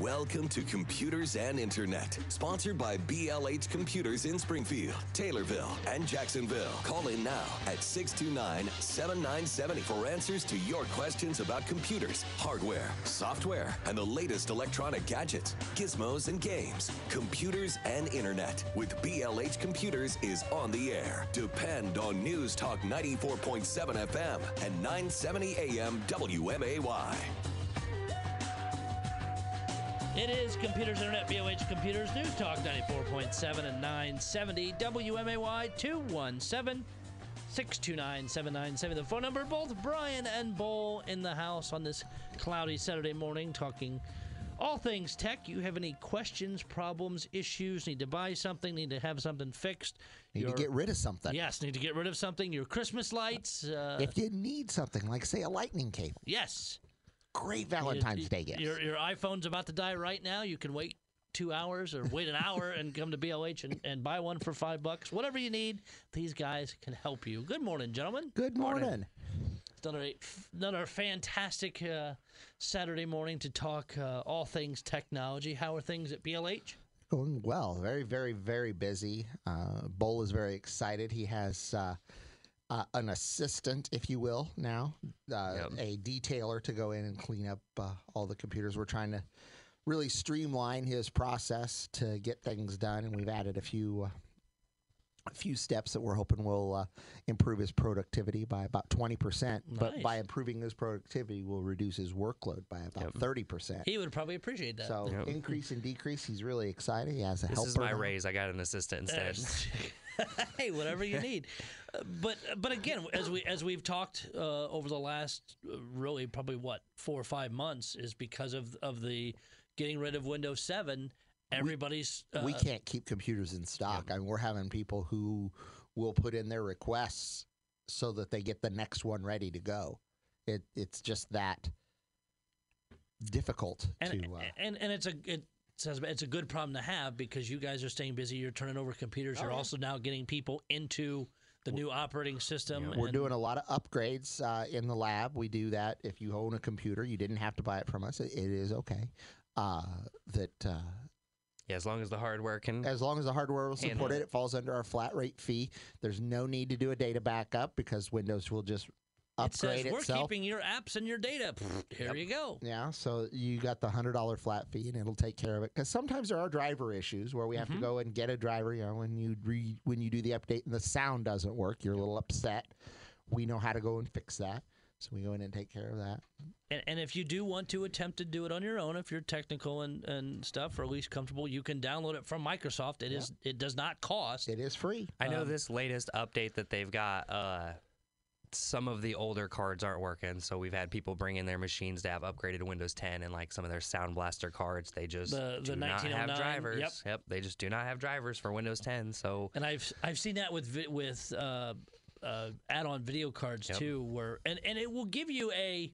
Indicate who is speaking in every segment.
Speaker 1: Welcome to Computers and Internet, sponsored by BLH Computers in Springfield, Taylorville, and Jacksonville. Call in now at 629 7970 for answers to your questions about computers, hardware, software, and the latest electronic gadgets, gizmos, and games. Computers and Internet with BLH Computers is on the air. Depend on News Talk 94.7 FM and 970 AM WMAY.
Speaker 2: It is Computers Internet, BLH Computers, News Talk 94.7 and 970, WMAY 217 629 797. The phone number, both Brian and Bull in the house on this cloudy Saturday morning talking all things tech. You have any questions, problems, issues, need to buy something, need to have something fixed?
Speaker 3: Need
Speaker 2: your-
Speaker 3: to get rid of something.
Speaker 2: Yes, need to get rid of something. Your Christmas lights. Uh,
Speaker 3: If you need something, like say a lightning cable,
Speaker 2: yes.
Speaker 3: Great Valentine's Day gift.
Speaker 2: Your, your iPhone's about to die right now. You can wait two hours or wait an hour and come to BLH and, and buy one for five bucks. Whatever you need, these guys can help you. Good morning, gentlemen.
Speaker 3: Good morning.
Speaker 2: It's another, another fantastic uh, Saturday morning to talk uh, all things technology. How are things at BLH?
Speaker 3: Going well. Very, very, very busy. Uh, Bull is very excited. He has uh, uh, an assistant, if you will, now, uh,
Speaker 4: Yep.
Speaker 3: a detailer to go in and clean up uh, all the computers. We're trying to really streamline his process to get things done, and we've added a few. Uh, a few steps that we're hoping will uh, improve his productivity by about 20%. But by improving his productivity, will reduce his workload by about 30%.
Speaker 2: He would probably appreciate that.
Speaker 3: So
Speaker 4: Yep.
Speaker 3: increase and decrease. He's really excited. He has a
Speaker 4: This
Speaker 3: helper.
Speaker 4: is my
Speaker 3: now.
Speaker 4: raise. I got an assistant instead.
Speaker 2: Hey, whatever you need. But but again, as we as we've talked uh, over the last uh, really probably what four or five months is because of of the getting rid of Windows Seven. Everybody's uh,
Speaker 3: we can't keep computers in stock. I mean, we're having people who will put in their requests so that they get the next one ready to go. It it's just that difficult
Speaker 2: and,
Speaker 3: to. Uh,
Speaker 2: and and it's a it says it's a good problem to have because you guys are staying busy. You're turning over computers.
Speaker 3: Oh,
Speaker 2: You're
Speaker 3: yeah.
Speaker 2: also now getting people into the new operating system.
Speaker 3: we're doing a lot of upgrades uh, in the lab. We do that. If you own a computer, you didn't have to buy it from us. It, it is okay. Uh, that uh,
Speaker 4: yeah, as long as the hardware can.
Speaker 3: As long as the hardware will support it,
Speaker 4: it.
Speaker 3: it falls under our flat rate fee. There's no need to do a data backup because Windows will just
Speaker 2: It says we're
Speaker 3: itself.
Speaker 2: keeping your apps and your data. Here you go.
Speaker 3: yeah, so you got the hundred dollar flat fee, and it'll take care of it. Because sometimes there are driver issues where we have
Speaker 2: Mm-hmm.
Speaker 3: to go and get a driver. You know, when you re, when you do the update and the sound doesn't work, you're a little upset. We know how to go and fix that, so we go in and take care of that.
Speaker 2: And, and if you do want to attempt to do it on your own, if you're technical and, and stuff, or at least comfortable, you can download it from Microsoft. It is it does not cost.
Speaker 3: It is free.
Speaker 4: I know
Speaker 2: um,
Speaker 4: this latest update that they've got. Uh, some of the older cards aren't working, so we've had people bring in their machines to have upgraded to Windows 10, and like some of their Sound Blaster cards, they just
Speaker 2: The- the
Speaker 4: do not have drivers.
Speaker 2: yep.
Speaker 4: yep, they just do not have drivers for Windows 10. So
Speaker 2: And I've I've seen that with with uh, uh, add-on video cards
Speaker 4: Yep.
Speaker 2: too, where and, and it will give you a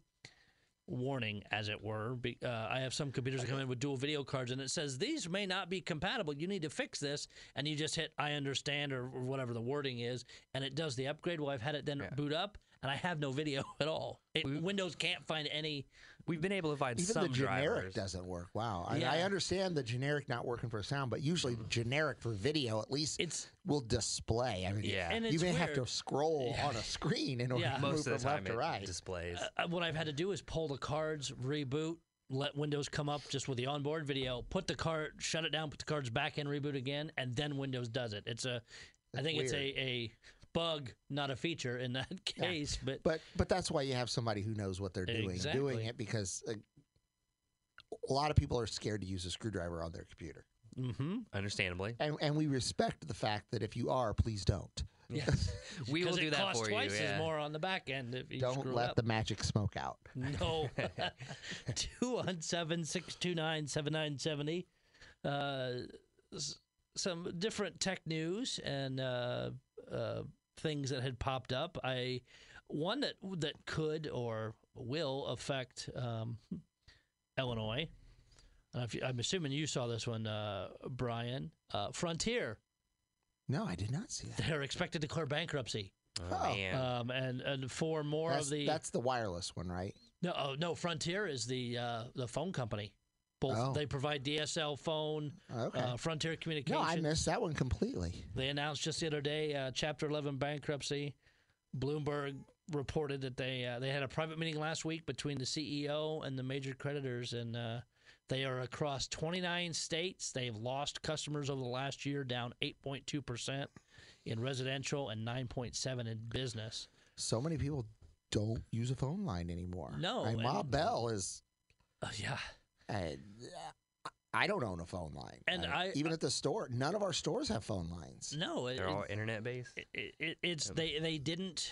Speaker 2: warning, as it were. Be, uh, I have some computers that come in with dual video cards, and it says these may not be compatible. You need to fix this, and you just hit I understand or, or whatever the wording is, and it does the upgrade. Well, I've had it then
Speaker 4: Yeah.
Speaker 2: boot up, and I have no video at all. It, Windows can't find any.
Speaker 4: We've been able to find some stuff.
Speaker 3: Even
Speaker 4: some
Speaker 3: the generic
Speaker 4: drivers.
Speaker 3: doesn't work. Wow. I,
Speaker 2: Yeah.
Speaker 3: I understand the generic not working for sound, but usually the generic for video at least
Speaker 2: It's
Speaker 3: will display. I mean,
Speaker 4: Yeah.
Speaker 2: and
Speaker 3: you
Speaker 2: it's
Speaker 3: may have to scroll on a screen in order
Speaker 2: Yeah.
Speaker 3: to move
Speaker 4: Most
Speaker 3: from
Speaker 4: the time,
Speaker 3: left to right.
Speaker 4: displays.
Speaker 2: Uh, what I've had to do is pull the cards, reboot, let Windows come up just with the onboard video, put the card, shut it down, put the cards back in, reboot again, and then Windows does it. It's a, I
Speaker 3: That's
Speaker 2: think it's a, a bug, not a feature in that
Speaker 3: Yeah.
Speaker 2: case. But
Speaker 3: But but that's why you have somebody who knows what they're doing
Speaker 2: Exactly.
Speaker 3: doing it because uh, a lot of people are scared to use a screwdriver on their computer.
Speaker 2: mm-hmm.
Speaker 4: Understandably,
Speaker 3: And and we respect the fact that if you are, please don't.
Speaker 2: yes,
Speaker 4: we will
Speaker 2: because
Speaker 4: do
Speaker 2: it
Speaker 4: that
Speaker 2: costs
Speaker 4: for
Speaker 2: twice
Speaker 4: you.
Speaker 2: as
Speaker 4: yeah.
Speaker 2: more on the back end if you
Speaker 3: Don't
Speaker 2: screw
Speaker 3: let
Speaker 2: up.
Speaker 3: the magic smoke out.
Speaker 2: No. 217 629 7970. Uh, Some different tech news and uh, uh, things that had popped up. I One that, that could or will affect um, Illinois. Uh, if you, I'm assuming you saw this one, uh, Brian. Uh, Frontier,
Speaker 3: No, I did not see that.
Speaker 2: they're expected to declare bankruptcy.
Speaker 4: Oh,
Speaker 3: Oh.
Speaker 4: man.
Speaker 2: Um, and, and for more
Speaker 3: That's,
Speaker 2: of the.
Speaker 3: that's the wireless one, right?
Speaker 2: No, oh, no. Frontier is the uh, the phone company. Both
Speaker 3: Oh.
Speaker 2: they provide DSL phone,
Speaker 3: Okay.
Speaker 2: uh, Frontier
Speaker 3: no,
Speaker 2: Communications.
Speaker 3: I missed that one completely.
Speaker 2: They announced just the other day uh, Chapter 11 bankruptcy. Bloomberg reported that they uh, they had a private meeting last week between the CEO and the major creditors, and uh, they are across 29 states. They've lost customers over the last year, down 8.2 percent in residential and 9.7 in business.
Speaker 3: So many people don't use a phone line anymore.
Speaker 2: No,
Speaker 3: I mean, Ma Bell is.
Speaker 2: Uh, yeah,
Speaker 3: Uh, I don't own a phone line,
Speaker 2: And I-
Speaker 3: even at the store, none of our stores have phone lines.
Speaker 2: no, it,
Speaker 4: They're all internet based.
Speaker 2: it, it, it's they they didn't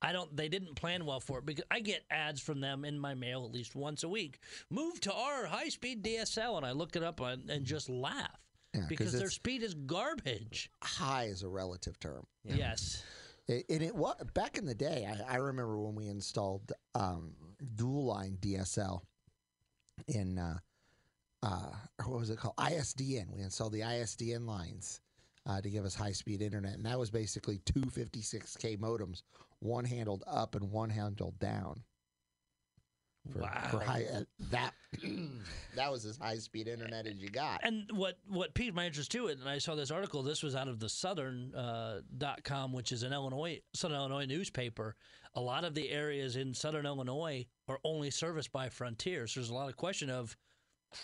Speaker 2: I don't they didn't plan well for it because I get ads from them in my mail at least once a week. Move to our high speed DSL and I look it up and, and just laugh
Speaker 3: Yeah, 'cause
Speaker 2: because their speed is garbage.
Speaker 3: High is a relative term.
Speaker 2: Yes.
Speaker 3: It, and it was back in the day. I, I remember when we installed um, dual line DSL in uh, uh, what was it called? ISDN. We installed the ISDN lines uh, to give us high speed internet, and that was basically two 56k modems, one handled up and one handled down. For, for
Speaker 2: Wow.
Speaker 3: high, uh, that that was as high speed internet as you got.
Speaker 2: And what what piqued my interest too, and I saw this article. This was out of the Southern uh, dot com, which is an Illinois Southern Illinois newspaper. A lot of the areas in Southern Illinois are only serviced by Frontier. So there's a lot of question of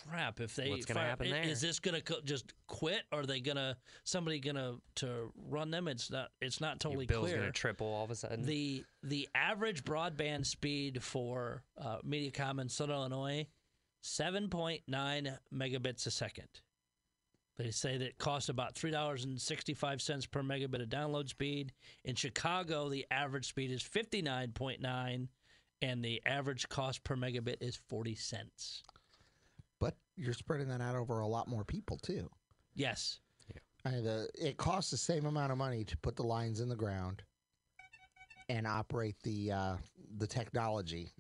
Speaker 2: crap if they
Speaker 4: What's gonna
Speaker 2: fire-
Speaker 4: happen there?
Speaker 2: Is this gonna co- just quit? Or are they gonna somebody gonna to run them? It's not. It's not totally
Speaker 4: Your bill's
Speaker 2: clear.
Speaker 4: gonna triple all of a sudden.
Speaker 2: the the average broadband speed for uh, MediaCom in Southern Illinois, seven point nine megabits a second. They say that it costs about three dollars and sixty five cents per megabit of download speed. In Chicago, the average speed is fifty nine point nine, and the average cost per megabit is forty cents.
Speaker 3: But you're spreading that out over a lot more people too.
Speaker 2: Yes,
Speaker 3: I mean, the, it costs the same amount of money to put the lines in the ground and operate the uh, the technology.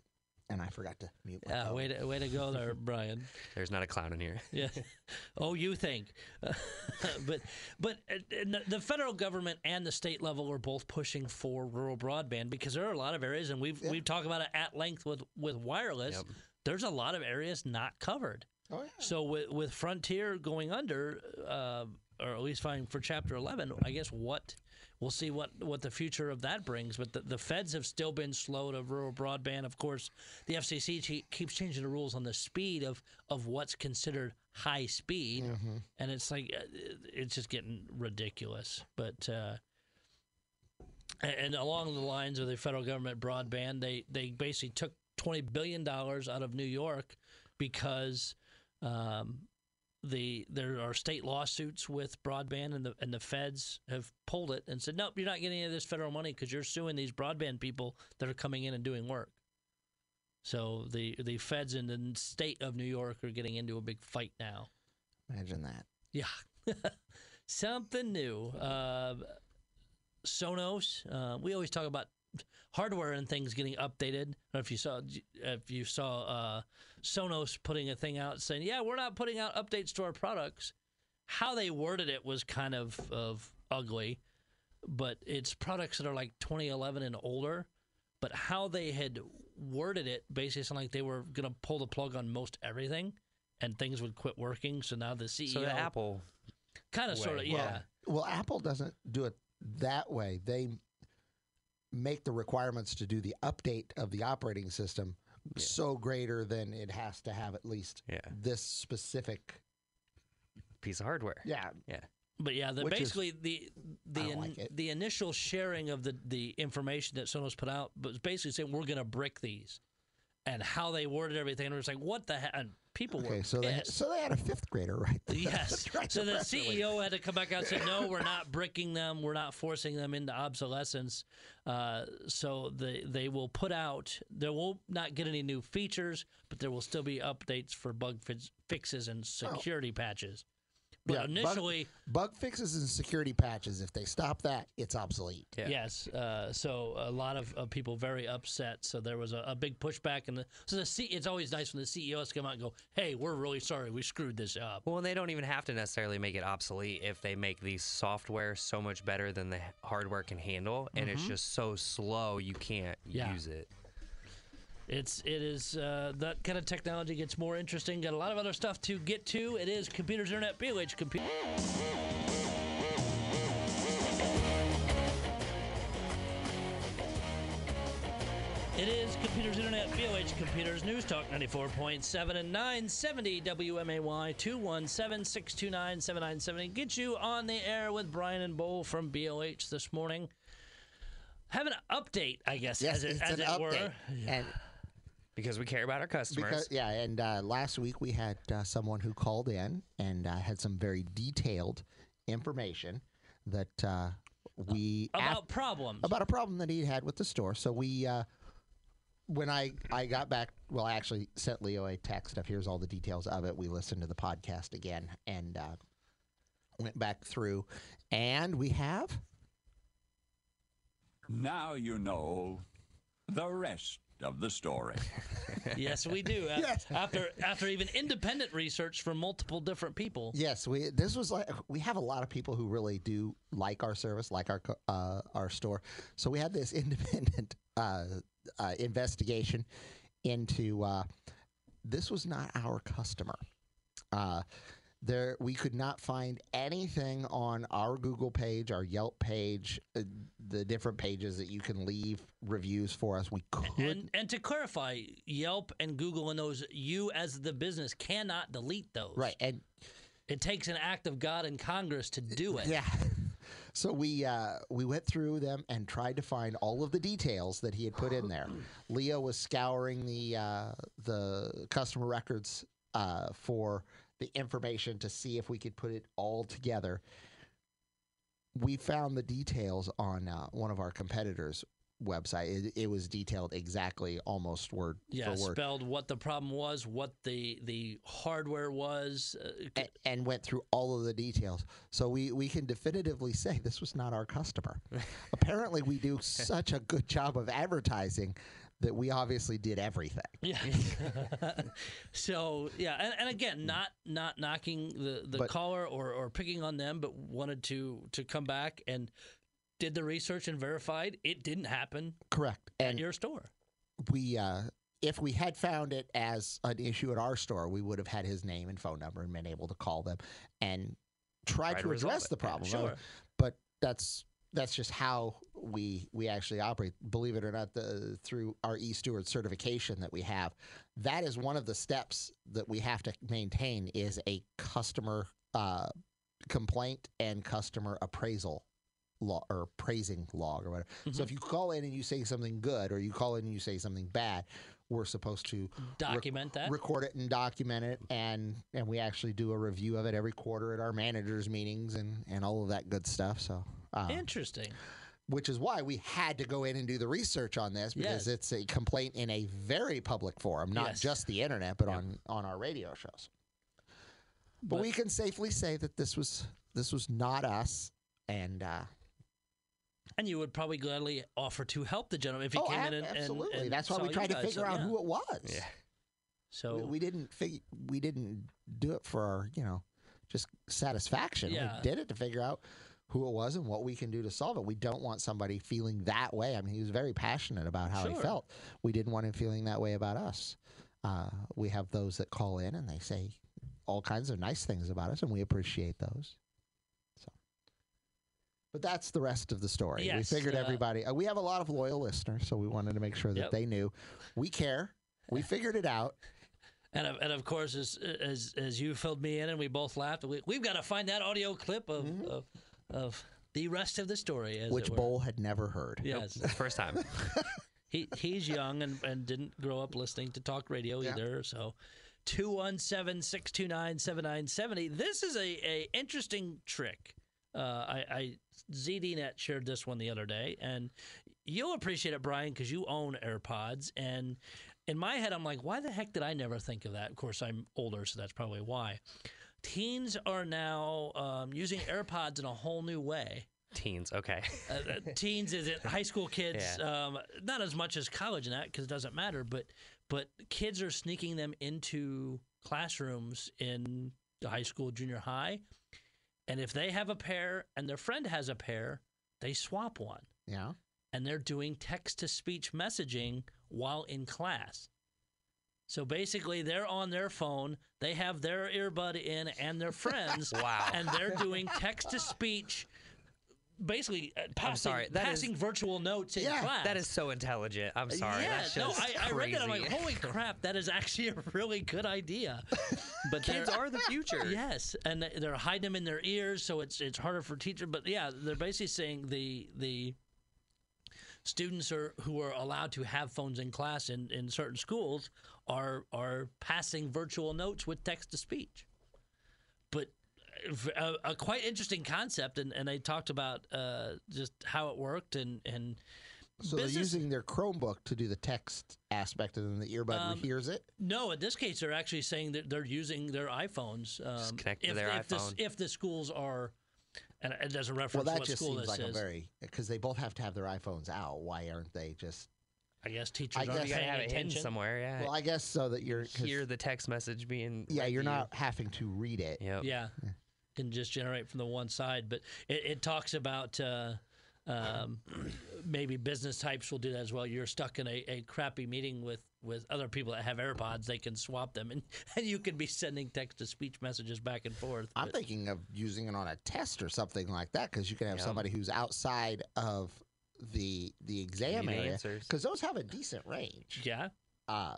Speaker 3: And I forgot to mute my
Speaker 2: uh, way to way to go there, Brian.
Speaker 4: There's not a clown in here.
Speaker 2: Yeah. Oh, you think? but but uh, the- the federal government and the state level are both pushing for rural broadband because there are a lot of areas, and we've we've talked about it at length with with wireless.
Speaker 4: Yep.
Speaker 2: There's a lot of areas not covered.
Speaker 3: Oh, yeah.
Speaker 2: So with with Frontier going under, uh, or at least fine for Chapter 11, I guess what we'll see what what the future of that brings. But the, the feds have still been slow to rural broadband. Of course, the FCC che- keeps changing the rules on the speed of of what's considered high speed, and it's like uh, it's just getting ridiculous. But uh, and, and along the lines of the federal government broadband, they they basically took twenty billion dollars out of New York because um, the there are state lawsuits with broadband, and the and the feds have pulled it and said, nope, you're not getting any of this federal money because you're suing these broadband people that are coming in and doing work. So the the feds in the state of New York are getting into a big fight now.
Speaker 3: Imagine that.
Speaker 2: Yeah. Something new. Uh, Sonos. Uh, we always talk about hardware and things getting updated. I don't know if you saw if you saw uh, Sonos putting a thing out saying, "Yeah, we're not putting out updates to our products." How they worded it was kind of of ugly, but it's products that are like 2011 and older. But how they had worded it basically sounded like they were going to pull the plug on most everything, and things would quit working. So now the CEO
Speaker 4: So the Apple,
Speaker 2: kind of sort of
Speaker 4: way.
Speaker 2: yeah.
Speaker 3: Well, Apple doesn't do it that way. They make the requirements to do the update of the operating system so greater than it has to have at least
Speaker 4: Yeah.
Speaker 3: this specific.
Speaker 4: piece of hardware.
Speaker 3: Yeah,
Speaker 4: Yeah.
Speaker 2: But yeah, the,
Speaker 3: Which is-
Speaker 2: basically the the in-
Speaker 3: like
Speaker 2: the initial sharing of the the information that Sonos put out was basically saying we're going to brick these, and how they worded everything, and it was like what the heck? And people
Speaker 3: Okay,
Speaker 2: were
Speaker 3: so they so they had a fifth grader, right? There. Yes.
Speaker 2: So the
Speaker 3: release.
Speaker 2: CEO had to come back out and say, no, we're not bricking them. We're not forcing them into obsolescence. Uh, so they, they will put out, they will not get any new features, but there will still be updates for bug fix, fixes and security patches. But
Speaker 3: Yeah, bug-
Speaker 2: initially,
Speaker 3: bug fixes and security patches. If they stop that, it's obsolete.
Speaker 4: Yeah.
Speaker 2: yes. Uh, so a lot of, of people very upset. So there was a, a big pushback. And the, so the C, it's always nice when the CEOs come out and go, hey, we're really sorry. We screwed this up.
Speaker 4: Well, and they don't even have to necessarily make it obsolete if they make the software so much better than the hardware can handle, and it's just so slow you can't
Speaker 2: Yeah.
Speaker 4: use it.
Speaker 2: It's it is uh, that kind of technology gets more interesting. Got a lot of other stuff to get to. It is computers, internet, BLH computer. It is Computers Internet, BLH Computers, News Talk 94.7 and 970 WMAY 217 629 7970. Get you on the air with Brian and Bull from BLH this morning. Have an update, I guess,
Speaker 3: Yes,
Speaker 2: as it, as
Speaker 3: an
Speaker 2: it
Speaker 3: update.
Speaker 2: were.
Speaker 3: And
Speaker 4: Because we care about our customers.
Speaker 3: because yeah, and uh, last week we had uh, someone who called in and uh, had some very detailed information that uh, we
Speaker 2: About
Speaker 3: af-
Speaker 2: problems.
Speaker 3: about a problem that he had with the store. So we, uh, when I I got back, well, I actually sent Leo a text of here's all the details of it. We listened to the podcast again and uh, went back through, and we have
Speaker 5: Now you know the rest of the story.
Speaker 2: yes, we do.
Speaker 3: Yes.
Speaker 2: After after even independent research from multiple different people.
Speaker 3: Yes, we. This was like we have a lot of people who really do like our service, like our uh, our store. So we had this independent uh, uh, investigation into uh, this was not our customer. Uh, there, we could not find anything on our Google page, our Yelp page, uh, the different pages that you can leave reviews for us. We could
Speaker 2: And and to clarify, Yelp and Google and those you as the business cannot delete those.
Speaker 3: right and
Speaker 2: It takes an act of God and Congress to do it.
Speaker 3: Yeah. So we uh, we went through them and tried to find all of the details that he had put in there. Leo was scouring the uh, the customer records uh, for the information to see if we could put it all together. We found the details on uh, one of our competitors' website. It, it was detailed exactly, almost word
Speaker 2: Yeah,
Speaker 3: for word.
Speaker 2: spelled what the problem was, what the the hardware was. Uh,
Speaker 3: and, and went through all of the details. So we, we can definitively say this was not our customer. Apparently, we do such a good job of advertising that we obviously did everything.
Speaker 2: Yeah. so yeah, and, and again, not not knocking the, the
Speaker 3: But-
Speaker 2: caller or, or picking on them, but wanted to to come back and did the research and verified it didn't happen
Speaker 3: Correct.
Speaker 2: at
Speaker 3: And
Speaker 2: your store.
Speaker 3: we, uh, if we had found it as an issue at our store, we would have had his name and phone number and been able to call them and try,
Speaker 4: Try
Speaker 3: to
Speaker 4: to
Speaker 3: address the
Speaker 4: Yeah,
Speaker 3: problem.
Speaker 2: sure.
Speaker 3: But that's that's just how we we actually operate. Believe it or not, the through our e steward certification that we have, that is one of the steps that we have to maintain is a customer uh, complaint and customer appraisal law or praising log or whatever. So if you call in and you say something good or you call in and you say something bad, we're supposed to rec-
Speaker 2: Document that.
Speaker 3: record it and document it, and and we actually do a review of it every quarter at our managers meetings and and all of that good stuff. So. Um,
Speaker 2: Interesting.
Speaker 3: Which is why we had to go in and do the research on this because
Speaker 2: Yes.
Speaker 3: it's a complaint in a very public forum, not
Speaker 2: Yes.
Speaker 3: just the internet, but on on our radio shows. But,
Speaker 2: But-
Speaker 3: we can safely say that this was this was not us, and uh,
Speaker 2: And you would probably gladly offer to help the gentleman if he
Speaker 3: oh,
Speaker 2: came
Speaker 3: ab-
Speaker 2: in and and-
Speaker 3: absolutely.
Speaker 2: and
Speaker 3: That's why we tried to figure
Speaker 2: So,
Speaker 3: out
Speaker 2: yeah.
Speaker 3: who it was.
Speaker 4: Yeah.
Speaker 2: So
Speaker 3: we, we didn't fig- we didn't do it for our you know just satisfaction.
Speaker 2: Yeah.
Speaker 3: We did it to figure out who it was and what we can do to solve it. We don't want somebody feeling that way. I mean, he was very passionate about how he felt. We didn't want him feeling that way about us. Uh, we have those that call in and they say all kinds of nice things about us, and we appreciate those. So, but that's the rest of the story. we figured
Speaker 2: uh,
Speaker 3: everybody. Uh, we have a lot of loyal listeners, so we wanted to make sure that
Speaker 2: Yep.
Speaker 3: they knew we care. We figured it out.
Speaker 2: And of, and of course, as as as you filled me in, and we both laughed. We, we've got to find that audio clip of of, of the rest of the story, as
Speaker 3: which
Speaker 2: it.
Speaker 3: Bull had never heard.
Speaker 2: Yes,
Speaker 4: First time.
Speaker 2: he he's young and, and didn't grow up listening to talk radio
Speaker 3: Yeah.
Speaker 2: either. So. 217-629-7970. This is a, a interesting trick. Uh, I, I ZDNet shared this one the other day, and you'll appreciate it, Brian, because you own AirPods. And in my head, I'm like, why the heck did I never think of that? Of course, I'm older, so that's probably why. Teens are now um, using AirPods in a whole new way.
Speaker 4: Teens. Okay.
Speaker 2: Uh, uh, teens is it high school kids? Um, not as much as college and that because it doesn't matter. But but kids are sneaking them into classrooms in the high school, junior high, and if they have a pair and their friend has a pair, they swap one,
Speaker 3: Yeah.
Speaker 2: and they're doing text to speech messaging while in class. So basically, they're on their phone, they have their earbud in and their friends,
Speaker 4: Wow.
Speaker 2: and they're doing text to speech, basically uh, passing,
Speaker 4: sorry, that is-
Speaker 2: passing virtual notes in
Speaker 3: Yeah,
Speaker 2: class.
Speaker 4: That is so intelligent. I'm sorry.
Speaker 2: Yeah, no, I, I read that. I'm like, holy crap, that is actually a really good idea. But
Speaker 4: Kids
Speaker 2: they're-
Speaker 4: the future.
Speaker 2: Yes, and they- they're hiding them in their ears, so it's it's harder for teachers. But yeah, they're basically saying the the students are who are allowed to have phones in class in, in certain schools are are passing virtual notes with text to speech. But uh, a, a quite interesting concept, and, and they talked about uh, just how it worked and and
Speaker 3: So
Speaker 2: business-
Speaker 3: they're using their Chromebook to do the text aspect, and then the earbud
Speaker 2: Um,
Speaker 3: hears it.
Speaker 2: No, in this case, they're actually saying that they're using their iPhones. Um,
Speaker 4: connect to
Speaker 2: if,
Speaker 4: their
Speaker 2: if The,
Speaker 4: iPhone.
Speaker 2: if the schools are, and it doesn't
Speaker 3: Well,
Speaker 2: reference
Speaker 3: that
Speaker 2: what
Speaker 3: just
Speaker 2: school
Speaker 3: seems
Speaker 2: this
Speaker 3: like a very because they both have to have their iPhones out. Why aren't they just?
Speaker 2: I guess teachers
Speaker 3: I
Speaker 2: aren't
Speaker 3: guess-
Speaker 4: You gotta
Speaker 2: paying
Speaker 4: have it hidden
Speaker 2: attention.
Speaker 4: somewhere. Yeah.
Speaker 3: Well, I guess so that you're 'cause-
Speaker 4: hear the text message being.
Speaker 3: yeah,
Speaker 4: read
Speaker 3: you're
Speaker 4: to you.
Speaker 3: not having to read it.
Speaker 4: Yep.
Speaker 2: Yeah, can just generate from the one side, but it, it talks about. Uh, um, maybe business types will do that as well. You're stuck in a, a crappy meeting with, with other people that have AirPods. They can swap them, and, and you can be sending text to speech messages back and forth.
Speaker 3: I'm
Speaker 2: but-
Speaker 3: thinking of using it on a test or something like that because you can have
Speaker 4: Yeah.
Speaker 3: somebody who's outside of the the exam
Speaker 4: you the
Speaker 3: area
Speaker 4: answers.
Speaker 3: because those have a decent range.
Speaker 2: yeah,
Speaker 3: Uh,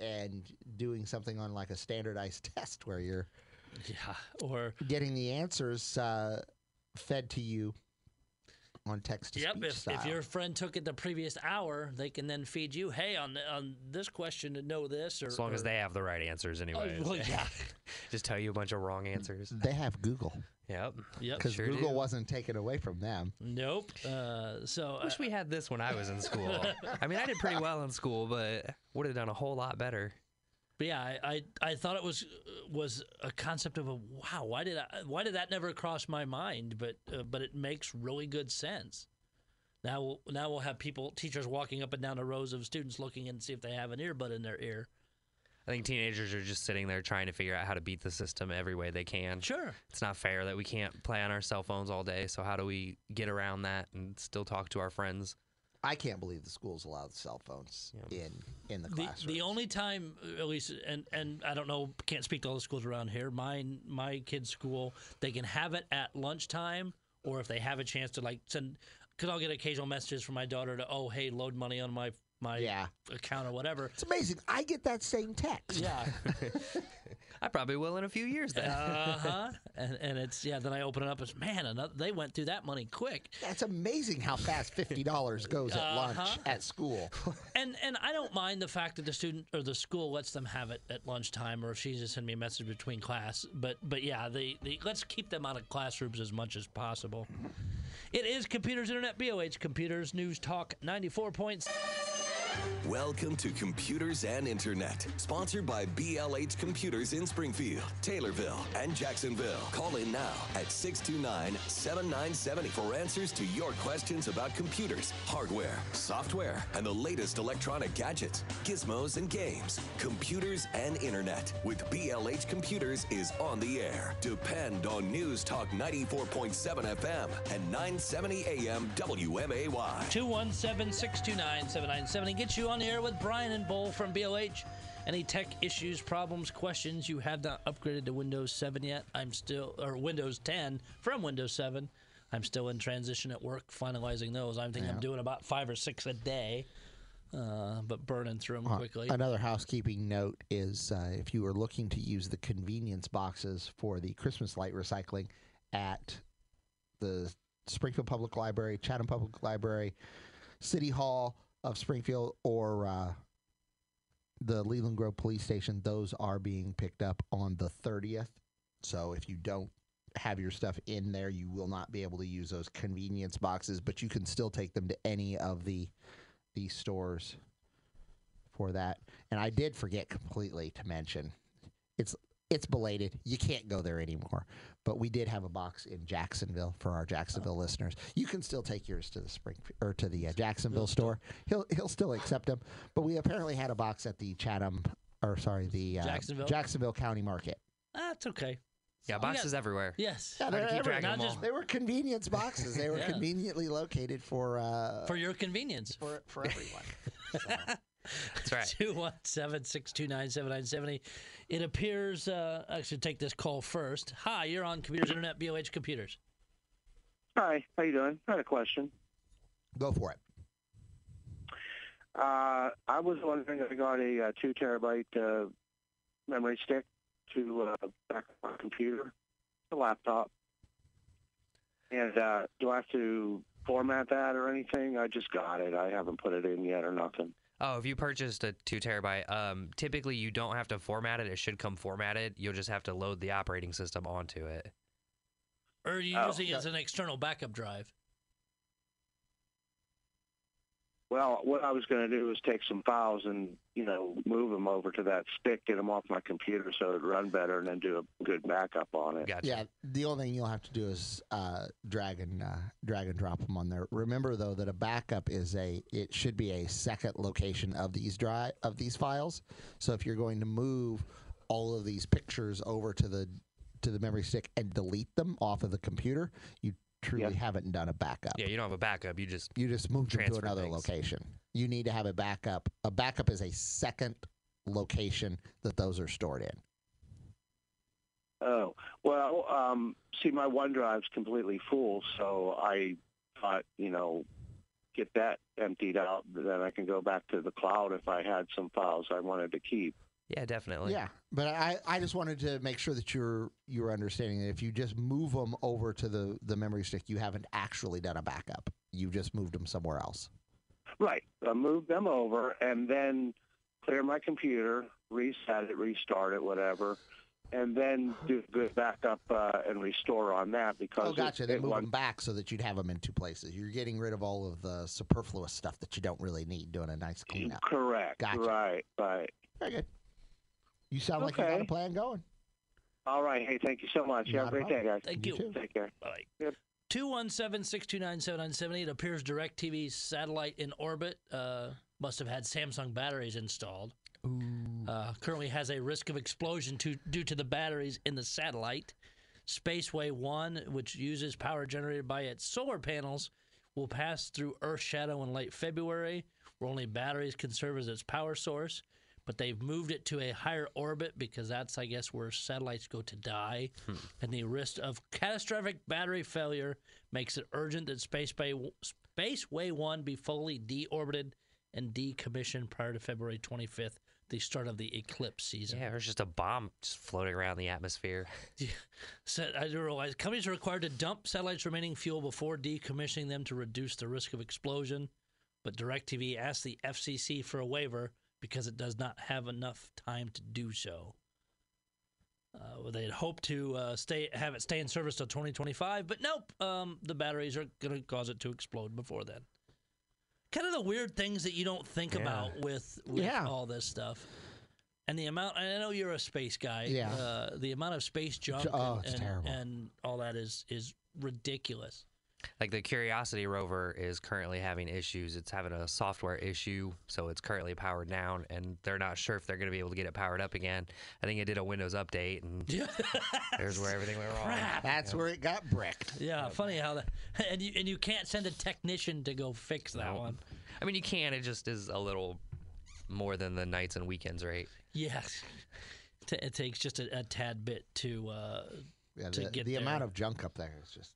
Speaker 3: and doing something on like a standardized test where you're
Speaker 2: yeah, or
Speaker 3: getting the answers uh, fed to you on text to
Speaker 2: Yep.
Speaker 3: speech
Speaker 2: If,
Speaker 3: style.
Speaker 2: if your friend took it the previous hour, they can then feed you, hey, on the, on this question to know this, or
Speaker 4: As long as they have the right answers,
Speaker 2: Oh,
Speaker 4: anyway.
Speaker 2: well, yeah.
Speaker 4: Just tell you a bunch of wrong answers.
Speaker 3: they have Google
Speaker 4: Yep.
Speaker 2: Yep.
Speaker 3: because
Speaker 4: Sure
Speaker 3: Google
Speaker 4: do.
Speaker 3: wasn't taken away from them.
Speaker 2: Nope. Uh, so I
Speaker 4: Wish
Speaker 2: uh,
Speaker 4: we had this when I was in school. I mean, I did pretty well in school, but would have done a whole lot better.
Speaker 2: but yeah, I, I I thought it was was a concept of a wow. Why did I, why did that never cross my mind? But uh, but it makes really good sense. Now we'll, now we'll have people teachers walking up and down the rows of students looking and see if they have an earbud in their ear.
Speaker 4: I think teenagers are just sitting there trying to figure out how to beat the system every way they can.
Speaker 2: Sure.
Speaker 4: It's not fair that we can't play on our cell phones all day. So how do we get around that and still talk to our friends?
Speaker 3: I can't believe the schools allow the cell phones in in the
Speaker 2: The,
Speaker 3: classroom.
Speaker 2: the only time, at least, and, and I don't know, can't speak to all the schools around here. Mine, my kid's school, they can have it at lunchtime, or if they have a chance to like send, because I'll get occasional messages from my daughter to, oh, hey, load money on my my
Speaker 3: Yeah.
Speaker 2: account or whatever.
Speaker 3: it's amazing. I get that same text.
Speaker 2: Yeah.
Speaker 4: I probably will in a few years then.
Speaker 2: uh huh. And, and it's yeah. Then I open it up. It's man, another, they went through that money quick.
Speaker 3: That's amazing how fast fifty dollars goes at
Speaker 2: Uh-huh.
Speaker 3: lunch at school.
Speaker 2: And and I don't mind the fact that the student or the school lets them have it at lunchtime, or if she just send me a message between class. But but yeah, the, the let's keep them out of classrooms as much as possible. It is Computers Internet BLH Computers News Talk ninety four points.
Speaker 1: Welcome to Computers and Internet, sponsored by BLH Computers in Springfield, Taylorville, and Jacksonville. Call in now at 629 7970 for answers to your questions about computers, hardware, software, and the latest electronic gadgets, gizmos, and games. Computers and Internet with BLH Computers is on the air. Depend on News Talk 94.7 FM and 970 AM WMAY.
Speaker 2: 217 629 7970 gets you on the air with Brian and Bull from BLH. Any tech issues, problems, questions you have not upgraded to Windows 7 yet? I'm still, or Windows 10 from Windows 7. I'm still in transition at work, finalizing those. I think I'm doing about five or six a day, uh, but burning through them
Speaker 3: Uh,
Speaker 2: quickly.
Speaker 3: Another housekeeping note is uh, if you are looking to use the convenience boxes for the Christmas light recycling at the Springfield Public Library, Chatham Public Library, City Hall of Springfield, or uh, the Leland Grove Police Station, those are being picked up on the 30th. So if you don't have your stuff in there, you will not be able to use those convenience boxes, but you can still take them to any of the the stores for that. And I did forget completely to mention it's it's belated. You can't go there anymore. But we did have a box in Jacksonville for our Jacksonville listeners. You can still take yours to the spring or to the uh, Jacksonville store. He'll he'll still accept them. But we apparently had a box at the Chatham or sorry the uh,
Speaker 2: Jacksonville?
Speaker 3: Jacksonville County Market.
Speaker 2: That's okay.
Speaker 4: Yeah, boxes
Speaker 2: got-
Speaker 4: everywhere.
Speaker 2: Yes.
Speaker 3: Yeah,
Speaker 4: Hard to
Speaker 3: they're
Speaker 4: keep
Speaker 3: everywhere.
Speaker 2: Not just.
Speaker 3: They were convenience boxes. They were
Speaker 2: Yeah.
Speaker 3: conveniently located for uh,
Speaker 2: for your convenience.
Speaker 3: for for everyone.
Speaker 2: That's
Speaker 4: right.
Speaker 2: 217 629 7970. It appears, uh, I should take this call first. Hi, you're on Computers Internet, BLH Computers.
Speaker 6: Hi, how you doing? I had a question.
Speaker 3: Go for it.
Speaker 6: Uh, I was wondering if I got a, uh two terabyte uh, memory stick to uh, back up my computer, the laptop, and uh, do I have to format that or anything? I just got it. I haven't put it in yet or nothing.
Speaker 4: Oh, if you purchased a two terabyte, um, typically you don't have to format it. It should come formatted. You'll just have to load the operating system onto it.
Speaker 2: Or are you
Speaker 6: Oh,
Speaker 2: using it as an external backup drive?
Speaker 6: Well, what I was going to do was take some files and you know move them over to that stick, get them off my computer so it'd run better, and then do a good backup on it.
Speaker 4: Gotcha.
Speaker 3: Yeah, the only thing you'll have to do is uh, drag and uh, drag and drop them on there. Remember though that a backup is a it should be a second location of these drive of these files. So if you're going to move all of these pictures over to the to the memory stick and delete them off of the computer, you truly
Speaker 6: Yeah.
Speaker 3: haven't done a backup.
Speaker 4: Yeah, you don't have a backup. You just
Speaker 3: You just moved them to another
Speaker 4: things.
Speaker 3: location. You need to have a backup. A backup is a second location that those are stored in.
Speaker 6: Oh well, um, see, my OneDrive's completely full, so I thought you know get that emptied out, then I can go back to the cloud if I had some files I wanted to keep.
Speaker 4: Yeah, definitely.
Speaker 3: Yeah, but I, I just wanted to make sure that you're you're understanding that if you just move them over to the the memory stick, you haven't actually done a backup. You just moved them somewhere else.
Speaker 6: Right. I moved them over and then clear my computer, reset it, restart it, whatever, and then do a good backup uh, and restore on that because
Speaker 3: Oh,
Speaker 6: it-
Speaker 3: gotcha.
Speaker 6: it,
Speaker 3: move
Speaker 6: went-
Speaker 3: them back so that you'd have them in two places. You're getting rid of all of the superfluous stuff that you don't really need. Doing a nice cleanup.
Speaker 6: Correct.
Speaker 3: Gotcha.
Speaker 6: Right. Right.
Speaker 3: Very good. You sound like you got a plan going.
Speaker 6: All right. Hey, thank you so much. You have a
Speaker 3: a
Speaker 6: great day, guys.
Speaker 2: Thank
Speaker 3: You
Speaker 2: you.
Speaker 3: too.
Speaker 6: Take care.
Speaker 2: Bye.
Speaker 6: Yep.
Speaker 2: 217 629 7970. It appears DirecTV's satellite in orbit uh, must have had Samsung batteries installed. Uh, currently has a risk of explosion to, due to the batteries in the satellite. Spaceway 1, which uses power generated by its solar panels, will pass through Earth's shadow in late February, where only batteries can serve as its power source. But they've moved it to a higher orbit because that's, I guess, where satellites go to die. Hmm. And the risk of catastrophic battery failure makes it urgent that Spaceway, Spaceway 1 be fully deorbited and decommissioned prior to February 25th, the start of the eclipse season.
Speaker 4: Yeah, there's just a bomb just floating around the atmosphere.
Speaker 2: So I didn't realize companies are required to dump satellites' remaining fuel before decommissioning them to reduce the risk of explosion. But DirecTV asked the FCC for a waiver because it does not have enough time to do so. Uh, they had hoped to uh, stay have it stay in service till 2025, but nope. Um, the batteries are going to cause it to explode before then. Kind of the weird things that you don't think
Speaker 4: Yeah.
Speaker 2: about with with
Speaker 3: Yeah.
Speaker 2: all this stuff. And the amount, And I know you're a space guy.
Speaker 3: Yeah.
Speaker 2: Uh, the amount of space junk
Speaker 3: Oh,
Speaker 2: and, and, and all that is is ridiculous.
Speaker 4: Like the Curiosity rover is currently having issues. It's having a software issue, so it's currently powered down, and they're not sure if they're going to be able to get it powered up again. I think it did a Windows update, and there's where everything went wrong.
Speaker 3: That's where it got bricked.
Speaker 2: Yeah, funny how that, and you and you can't send a technician to go fix that
Speaker 4: No.
Speaker 2: one.
Speaker 4: I mean, you can. It just is a little more than the nights and weekends rate.
Speaker 2: Yes, it takes just a, a tad bit to. Uh,
Speaker 3: Yeah,
Speaker 2: To
Speaker 3: the,
Speaker 2: get
Speaker 3: the amount of junk up there is just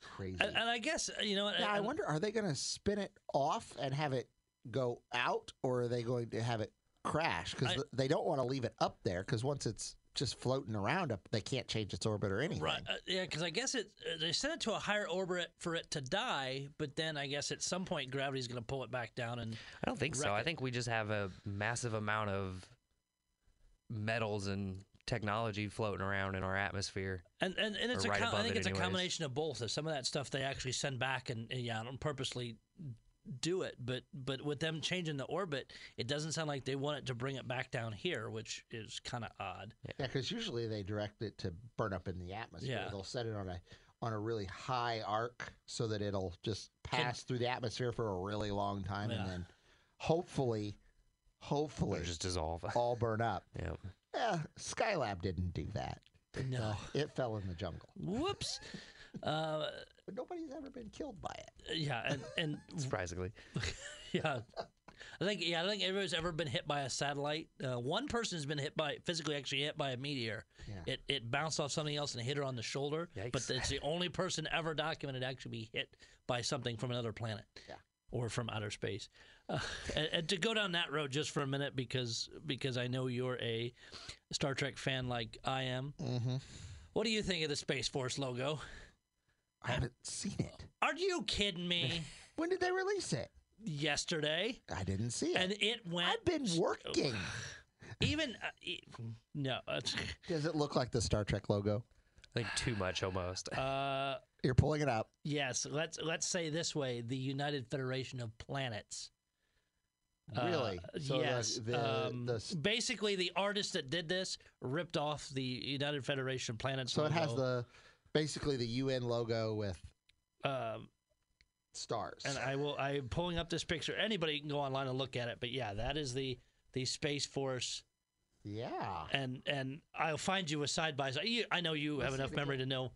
Speaker 3: crazy.
Speaker 2: and, and I guess you know.
Speaker 3: Now, I
Speaker 2: and-
Speaker 3: wonder, are they going to spin it off and have it go out, or are they going to have it crash? Because they don't want to leave it up there, because once it's just floating around up, they can't change its orbit or anything.
Speaker 2: Right. Uh, yeah, because I guess it uh, they sent it to a higher orbit for it to die, but then I guess at some point gravity's going to pull it back down and
Speaker 4: I don't think so.
Speaker 2: Wreck
Speaker 4: I think we just have a massive amount of metals and technology floating around in our atmosphere.
Speaker 2: and and, and it's
Speaker 4: Or
Speaker 2: a
Speaker 4: right
Speaker 2: com- I
Speaker 4: above
Speaker 2: think
Speaker 4: it
Speaker 2: it's a combination of both. Of Some of that stuff they actually send back and, and yeah, don't purposely do it, but but with them changing the orbit, it doesn't sound like they want it to bring it back down here, which is kind of odd.
Speaker 3: Yeah, because usually they direct it to burn up in the atmosphere.
Speaker 2: Yeah.
Speaker 3: They'll set it on a on a really high arc so that it'll just pass through the atmosphere for a really long time,
Speaker 2: Yeah.
Speaker 3: and then hopefully, hopefully,
Speaker 4: Or just dissolve.
Speaker 3: all burn up.
Speaker 4: yeah.
Speaker 3: Yeah, Skylab didn't do that.
Speaker 2: No.
Speaker 3: uh, it fell in the jungle,
Speaker 2: Whoops. Uh,
Speaker 3: but nobody's ever been killed by it.
Speaker 2: yeah, and and
Speaker 4: Surprisingly.
Speaker 2: yeah, I think yeah, I think everybody's ever been hit by a satellite. Uh, one person has been hit by physically actually hit by a meteor.
Speaker 3: Yeah.
Speaker 2: It it bounced off something else and hit her on the shoulder. But it's the only person ever documented to actually be hit by something from another planet.
Speaker 3: Yeah.
Speaker 2: Or from outer space. Uh, and, and to go down that road just for a minute because because I know you're a Star Trek fan like I am.
Speaker 3: Mm-hmm.
Speaker 2: What do you think of the Space Force logo?
Speaker 3: I haven't seen it.
Speaker 2: Are you kidding me?
Speaker 3: When did they release it?
Speaker 2: Yesterday,
Speaker 3: I didn't see it.
Speaker 2: and it went.
Speaker 3: I've been working.
Speaker 2: even uh, e- no.
Speaker 3: Does it look like the Star Trek logo?
Speaker 4: I think too much almost.
Speaker 2: Uh,
Speaker 3: You're pulling it up.
Speaker 2: yes. Let's let's say this way: the United Federation of Planets. Uh,
Speaker 3: Really? So
Speaker 2: yes.
Speaker 3: the-
Speaker 2: um,
Speaker 3: the
Speaker 2: basically, the artist that did this ripped off the United Federation planet. Planets.
Speaker 3: So it has the basically the UN logo with
Speaker 2: Um,
Speaker 3: stars.
Speaker 2: and I will. I'm pulling up this picture. Anybody can go online and look at it. But yeah, that is the the Space Force,
Speaker 3: yeah.
Speaker 2: and and I'll find you a side by side. I know you have enough memory to know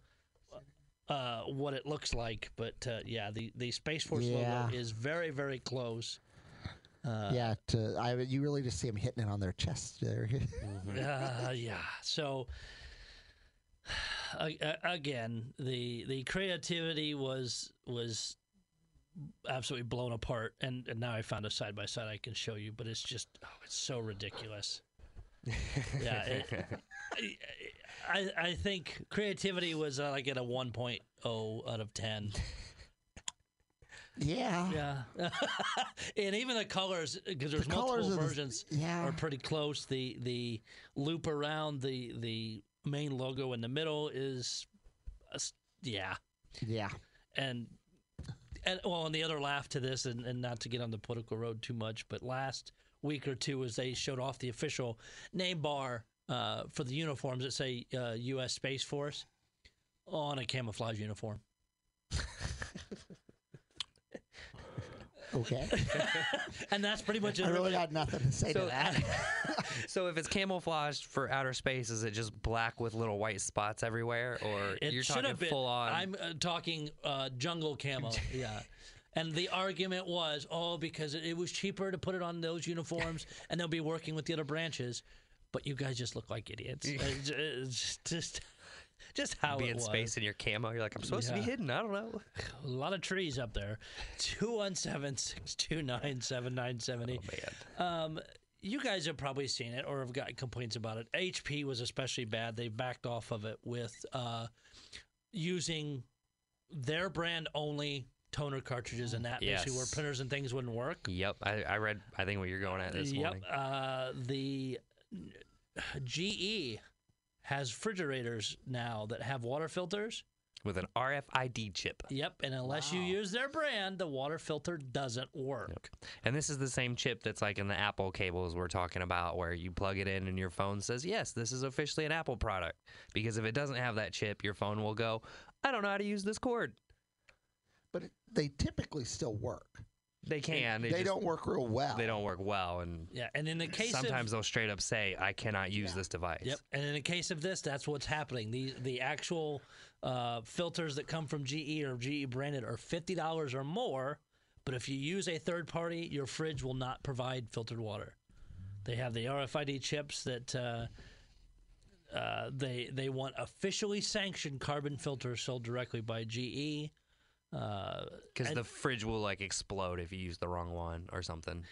Speaker 2: uh, what it looks like, but uh, yeah, the the Space Force
Speaker 3: Yeah.
Speaker 2: logo is very very close. Uh,
Speaker 3: yeah, to, I you really just see them hitting it on their chest there.
Speaker 2: Uh, yeah. So a- a- again, the the creativity was was absolutely blown apart, and, and now I found a side by side I can show you, but it's just oh, it's so ridiculous. yeah, it, I I think creativity was uh, like at a 1.0 out of 10.
Speaker 3: yeah.
Speaker 2: Yeah, and even the colors because there's
Speaker 3: The
Speaker 2: multiple
Speaker 3: colors of the-
Speaker 2: versions
Speaker 3: yeah.
Speaker 2: are pretty close. The the loop around the the main logo in the middle is, a yeah,
Speaker 3: Yeah.
Speaker 2: and and well, and the other laugh to this, and, and not to get on the political road too much, but last week or two, as they showed off the official name bar uh, for the uniforms that say uh, U.S. Space Force on a camouflage uniform.
Speaker 3: Okay.
Speaker 2: And that's pretty much it.
Speaker 3: I really got nothing to say to
Speaker 4: So-
Speaker 3: that.
Speaker 4: so if it's camouflaged for outer space, is it just black with little white spots everywhere, or
Speaker 2: It
Speaker 4: you're
Speaker 2: should
Speaker 4: talking
Speaker 2: have been.
Speaker 4: full on?
Speaker 2: I'm uh, talking uh, jungle camo. yeah. And the argument was, oh, because it, it was cheaper to put it on those uniforms, and they'll be working with the other branches. But you guys just look like idiots. It's- it's just, just how
Speaker 4: be in
Speaker 2: was.
Speaker 4: space in your camo. You're like, I'm supposed to be hidden. I don't know.
Speaker 2: A lot of trees up there. 217 629 7970.
Speaker 4: Man.
Speaker 2: Um, you guys have probably seen it or have gotten complaints about it. HP was especially bad. They backed off of it with uh, using their brand only toner cartridges, and that basically where printers and things wouldn't work.
Speaker 4: Yep, I, I read. I think what you're going at this
Speaker 2: yep.
Speaker 4: morning.
Speaker 2: Uh, the GE has refrigerators now that have water filters.
Speaker 4: with an RFID chip.
Speaker 2: Yep, and unless you use their brand, the water filter doesn't work.
Speaker 4: And this is the same chip that's like in the Apple cables we're talking about, where you plug it in and your phone says, yes, this is officially an Apple product. Because if it doesn't have that chip, your phone will go, I don't know how to use this cord.
Speaker 3: but it, they typically still work.
Speaker 4: They can.
Speaker 3: They,
Speaker 4: They, just-
Speaker 3: don't work real well.
Speaker 4: They don't work well. And
Speaker 2: Yeah, and in the case
Speaker 4: sometimes
Speaker 2: of
Speaker 4: they'll straight up say, I cannot use this device.
Speaker 2: Yep. And in the case of this, that's what's happening. The the actual uh, filters that come from GE or GE branded are fifty dollars or more. But if you use a third party, your fridge will not provide filtered water. They have the RFID chips that uh, uh, they they want officially sanctioned carbon filters sold directly by GE. Uh,
Speaker 4: Because
Speaker 2: and-
Speaker 4: the fridge will like explode if you use the wrong one or something.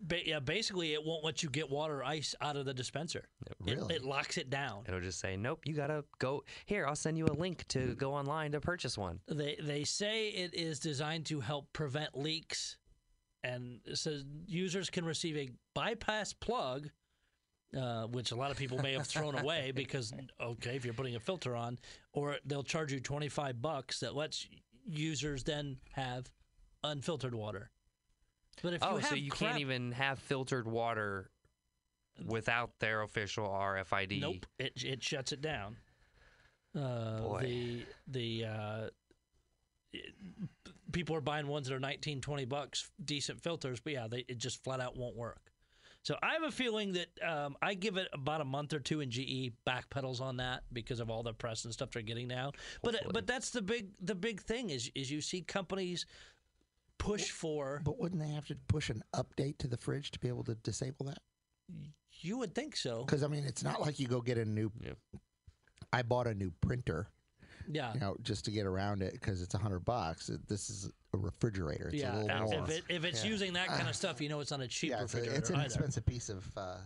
Speaker 2: ba- yeah, basically, it won't let you get water or ice out of the dispenser. It,
Speaker 3: Really?
Speaker 2: it locks it down.
Speaker 4: It'll just say, nope, you got to go. Here, I'll send you a link to go online to purchase one.
Speaker 2: They they say it is designed to help prevent leaks, and it says users can receive a bypass plug, uh, which a lot of people may have thrown away because okay, if you're putting a filter on, or they'll charge you twenty five bucks that lets users then have unfiltered water. But if
Speaker 4: Oh,
Speaker 2: you have
Speaker 4: so you
Speaker 2: crap-
Speaker 4: can't even have filtered water without their official RFID.
Speaker 2: Nope, it it shuts it down. Uh,
Speaker 4: Boy.
Speaker 2: The the uh, it- people are buying ones that are 19, 20 bucks, decent filters, but yeah, they it just flat out won't work. So I have a feeling that um, I give it about a month or two, and GE backpedals on that because of all the press and stuff they're getting now. But
Speaker 4: Hopefully.
Speaker 2: but that's the big the big thing is is you see companies push for.
Speaker 3: But wouldn't they have to push an update to the fridge to be able to disable that?
Speaker 2: You would think so.
Speaker 3: Because I mean, it's not like you go get a new.
Speaker 4: Yep.
Speaker 3: I bought a new printer,
Speaker 2: Yeah.
Speaker 3: you know, just to get around it because it's a hundred bucks. This is a refrigerator. It's
Speaker 2: yeah,
Speaker 3: a little
Speaker 2: if-
Speaker 3: more.
Speaker 2: if, it, if it's
Speaker 3: Yeah.
Speaker 2: using that kind of stuff, you know it's not a cheap
Speaker 3: yeah, it's, a,
Speaker 2: refrigerator
Speaker 3: it's an
Speaker 2: either.
Speaker 3: expensive piece of. Uh,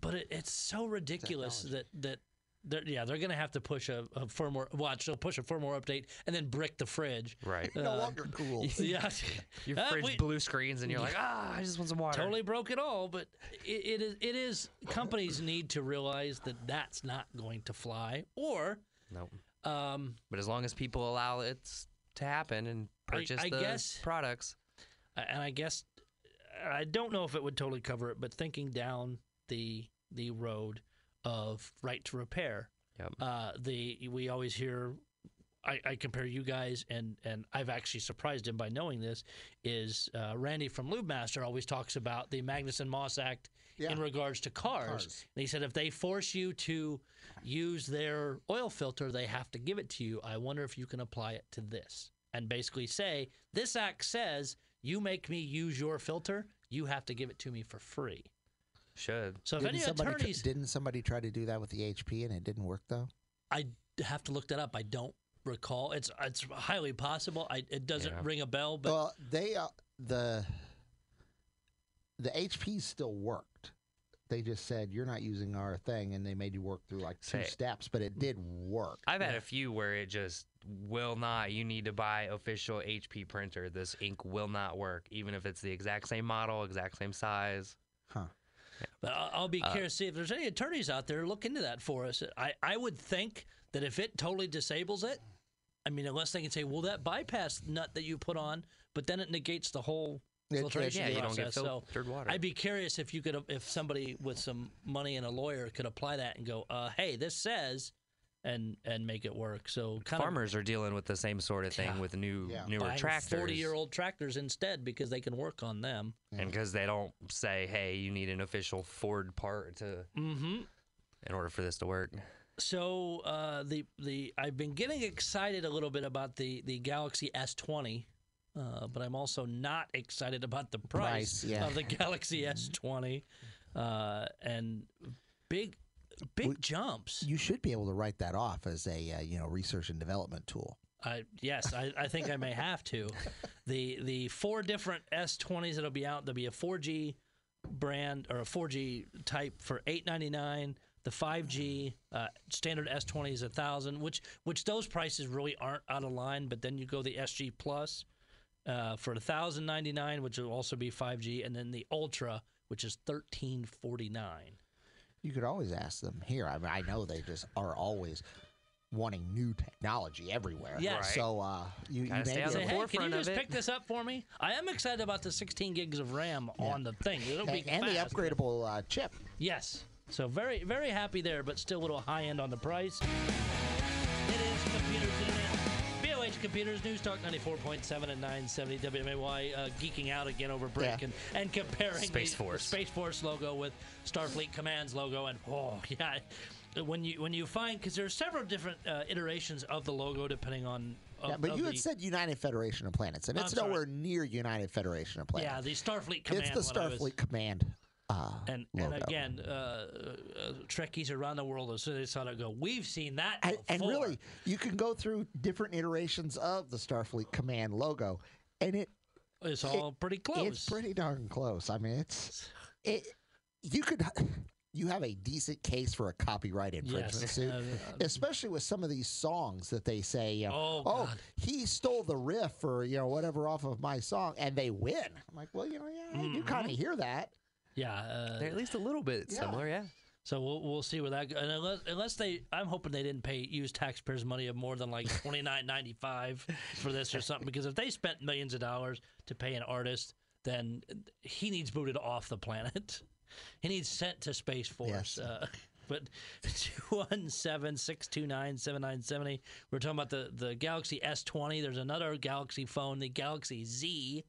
Speaker 2: But it, it's so ridiculous that that they're, yeah they're going to have to push a, a firmware watch. They'll push a firmware update and then brick the fridge.
Speaker 4: Right.
Speaker 3: no
Speaker 2: Uh,
Speaker 3: longer cool.
Speaker 2: Yeah,
Speaker 4: Your
Speaker 2: Uh,
Speaker 4: fridge
Speaker 2: we-
Speaker 4: blue screens and you're like, ah, I just want some water.
Speaker 2: totally broke it all. But it, it is it is companies need to realize that that's not going to fly. Or
Speaker 4: Nope.
Speaker 2: um,
Speaker 4: But as long as people allow it to happen and
Speaker 2: I-
Speaker 4: purchase
Speaker 2: I
Speaker 4: the
Speaker 2: guess-
Speaker 4: products,
Speaker 2: and I guess I don't know if it would totally cover it, but thinking down the the road of right to repair,
Speaker 4: Yep.
Speaker 2: uh, the we always hear. I, I compare you guys, and and I've actually surprised him by knowing this. Is uh, Randy from Lube Master always talks about the Magnuson Moss Act
Speaker 3: Yeah.
Speaker 2: in regards to cars.
Speaker 3: Cars.
Speaker 2: And he said if they force you to use their oil filter, they have to give it to you. I wonder if you can apply it to this and basically say this act says you make me use your filter, you have to give it to me for free.
Speaker 4: should.
Speaker 2: So if
Speaker 3: Didn't
Speaker 2: any
Speaker 3: somebody, tr-
Speaker 2: attorneys,
Speaker 3: didn't somebody try to do that with the HP and it didn't work though?
Speaker 2: I have to look that up. I don't recall. It's it's highly possible. I, it doesn't
Speaker 4: Yeah.
Speaker 2: ring a bell, but
Speaker 3: well, they uh, the the HP still worked. They just said you're not using our thing, and they made you work through like two
Speaker 4: Say-
Speaker 3: steps, but it did work.
Speaker 4: I've had
Speaker 2: Yeah.
Speaker 4: a few where it just will not. You need to buy official HP printer. This ink will not work, even if it's the exact same model, exact same size.
Speaker 3: Huh.
Speaker 2: But I'll, I'll be
Speaker 4: Uh,
Speaker 2: curious to see if there's any attorneys out there look into that for us. I, I would think that if it totally disables it, I mean, unless they can say, well, that bypass nut that you put on, but then it negates the whole
Speaker 3: It-
Speaker 2: filtration
Speaker 4: Yeah, you don't
Speaker 2: process.
Speaker 4: get
Speaker 2: so
Speaker 4: filtered water.
Speaker 2: I'd be curious if you could, if somebody with some money and a lawyer could apply that and go, uh, hey, this says, and and make it work. So kind
Speaker 4: Farmers are dealing with the same sort of thing
Speaker 2: Yeah.
Speaker 4: with new
Speaker 3: Yeah.
Speaker 4: newer
Speaker 2: buying
Speaker 4: tractors.
Speaker 2: forty-year-old tractors instead because they can work on them.
Speaker 4: and because they don't say, "Hey, you need an official Ford part to
Speaker 2: Mm-hmm.
Speaker 4: in order for this to work."
Speaker 2: So uh, the the I've been getting excited a little bit about the the Galaxy S20, uh, but I'm also not excited about the price,
Speaker 3: Price, yeah.
Speaker 2: of the Galaxy S20, uh, and big big jumps.
Speaker 3: You should be able to write that off as a uh, you know research and development tool.
Speaker 2: I yes, I, I think I may have to. The the four different S20s that'll be out. There'll be a 4G brand or a 4G type for 899. The 5G uh, standard S20 is a thousand, which which those prices really aren't out of line. But then you go the SG Plus uh, for a thousand ninety nine, which will also be 5G, and then the Ultra, which is thirteen forty nine.
Speaker 3: You could always ask them here. I mean, I know they just are always wanting new technology everywhere.
Speaker 2: Yeah. Right.
Speaker 3: So uh, you, you may be
Speaker 4: on
Speaker 2: Say, hey, can you
Speaker 4: forefront of
Speaker 2: just
Speaker 4: it.
Speaker 2: pick this up for me? I am excited about the 16 gigs of RAM on the thing. It'll be
Speaker 3: and, and the
Speaker 2: fast.
Speaker 3: upgradable uh, chip.
Speaker 2: Yes. So very, very happy there, but still a little high end on the price. It is Computers Internet. BOH News Talk 94.7 and 970 WMAY uh, geeking out again over break
Speaker 3: Yeah.
Speaker 2: and, and comparing
Speaker 4: Space
Speaker 2: the,
Speaker 4: Force.
Speaker 2: the Space Force logo with Starfleet Command's logo. And oh, yeah. When you when you find because there are several different uh, iterations of the logo depending on of,
Speaker 3: Yeah, but
Speaker 2: of
Speaker 3: you
Speaker 2: the,
Speaker 3: had said United Federation of Planets, and
Speaker 2: I'm
Speaker 3: it's
Speaker 2: sorry.
Speaker 3: nowhere near United Federation of Planets.
Speaker 2: yeah the Starfleet Command
Speaker 3: it's the
Speaker 2: one I was-
Speaker 3: Starfleet Command. Uh,
Speaker 2: And, and again, uh, uh, Trekkies around the world, as soon as they saw it go, we've seen that
Speaker 3: and, and really, you can go through different iterations of the Starfleet Command logo, and it
Speaker 2: it's all pretty close.
Speaker 3: it's pretty darn close. I mean, it's it. You could you have a decent case for a copyright infringement
Speaker 2: Yes.
Speaker 3: suit,
Speaker 2: Uh,
Speaker 3: especially with some of these songs that they say, you know,
Speaker 2: Oh, God.
Speaker 3: he stole the riff or you know whatever off of my song, and they win. I'm like, well, you know, yeah, you kind
Speaker 2: Mm-hmm.
Speaker 3: of hear that.
Speaker 2: Yeah. Uh,
Speaker 4: They're at least a little bit
Speaker 3: Yeah.
Speaker 4: similar, yeah.
Speaker 2: so we'll, we'll see where that goes. And unless, unless they, I'm hoping they didn't pay use taxpayers' money of more than like twenty nine ninety five for this or something. Because if they spent millions of dollars to pay an artist, then he needs booted off the planet. He needs sent to Space Force.
Speaker 3: Yes.
Speaker 2: Uh, but 217 629 7970. We're talking about the, the Galaxy S20. There's another Galaxy phone, the Galaxy Z,